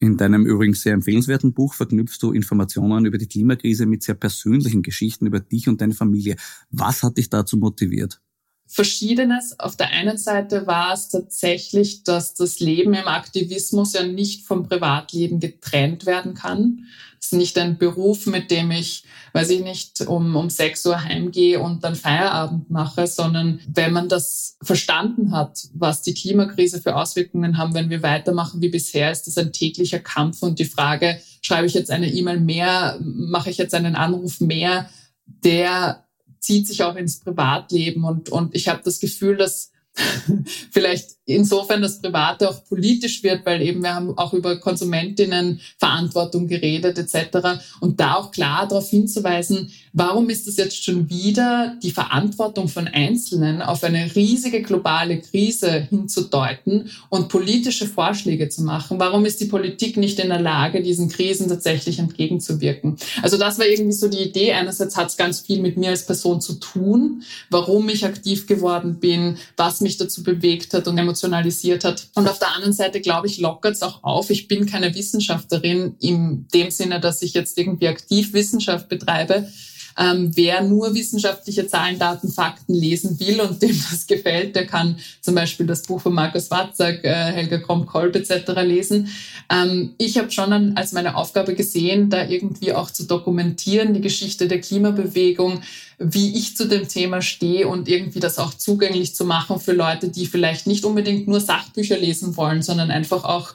In deinem übrigens sehr empfehlenswerten Buch verknüpfst du Informationen über die Klimakrise mit sehr persönlichen Geschichten über dich und deine Familie. Was hat dich dazu motiviert? Verschiedenes. Auf der einen Seite war es tatsächlich, dass das Leben im Aktivismus ja nicht vom Privatleben getrennt werden kann. Ist nicht ein Beruf, mit dem ich, weiß ich nicht, um, um 6 Uhr heimgehe und dann Feierabend mache, sondern wenn man das verstanden hat, was die Klimakrise für Auswirkungen haben, wenn wir weitermachen wie bisher, ist das ein täglicher Kampf und die Frage, schreibe ich jetzt eine E-Mail mehr, mache ich jetzt einen Anruf mehr, der zieht sich auch ins Privatleben und, und ich habe das Gefühl, dass vielleicht insofern das Private auch politisch wird, weil eben wir haben auch über Konsumentinnenverantwortung geredet etc. Und da auch klar darauf hinzuweisen, warum ist es jetzt schon wieder die Verantwortung von Einzelnen auf eine riesige globale Krise hinzudeuten und politische Vorschläge zu machen? Warum ist die Politik nicht in der Lage, diesen Krisen tatsächlich entgegenzuwirken? Also das war irgendwie so die Idee. Einerseits hat es ganz viel mit mir als Person zu tun, warum ich aktiv geworden bin, was mich dazu bewegt hat und emotionalisiert hat. Und auf der anderen Seite, glaube ich, lockert es auch auf. Ich bin keine Wissenschaftlerin in dem Sinne, dass ich jetzt irgendwie aktiv Wissenschaft betreibe. Ähm, wer nur wissenschaftliche Zahlen, Daten, Fakten lesen will und dem das gefällt, der kann zum Beispiel das Buch von Markus Watzak, äh, Helga Kromp-Kolb etc. lesen. Ähm, ich habe schon als meine Aufgabe gesehen, da irgendwie auch zu dokumentieren, die Geschichte der Klimabewegung, wie ich zu dem Thema stehe und irgendwie das auch zugänglich zu machen für Leute, die vielleicht nicht unbedingt nur Sachbücher lesen wollen, sondern einfach auch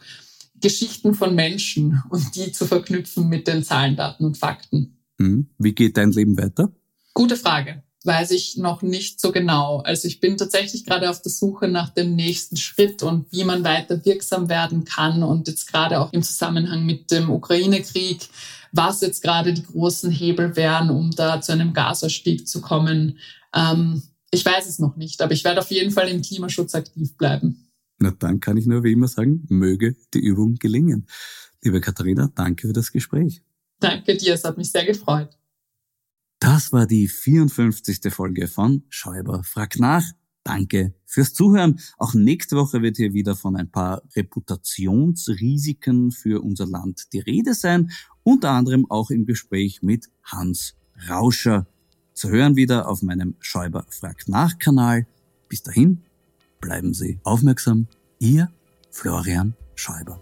Geschichten von Menschen und die zu verknüpfen mit den Zahlen, Daten und Fakten. Hm. Wie geht dein Leben weiter? Gute Frage. Weiß ich noch nicht so genau. Also ich bin tatsächlich gerade auf der Suche nach dem nächsten Schritt und wie man weiter wirksam werden kann. Und jetzt gerade auch im Zusammenhang mit dem Ukraine-Krieg, was jetzt gerade die großen Hebel wären, um da zu einem Gasausstieg zu kommen. Ähm, ich weiß es noch nicht, aber ich werde auf jeden Fall im Klimaschutz aktiv bleiben. Na, dann kann ich nur wie immer sagen, möge die Übung gelingen. Liebe Katharina, danke für das Gespräch. Danke dir, es hat mich sehr gefreut. Das war die 54. Folge von Schäuber fragt nach. Danke fürs Zuhören. Auch nächste Woche wird hier wieder von ein paar Reputationsrisiken für unser Land die Rede sein. Unter anderem auch im Gespräch mit Hans Rauscher. Zu hören wieder auf meinem Schäuber fragt nach Kanal. Bis dahin, Bleiben Sie aufmerksam. Ihr Florian Schäuber.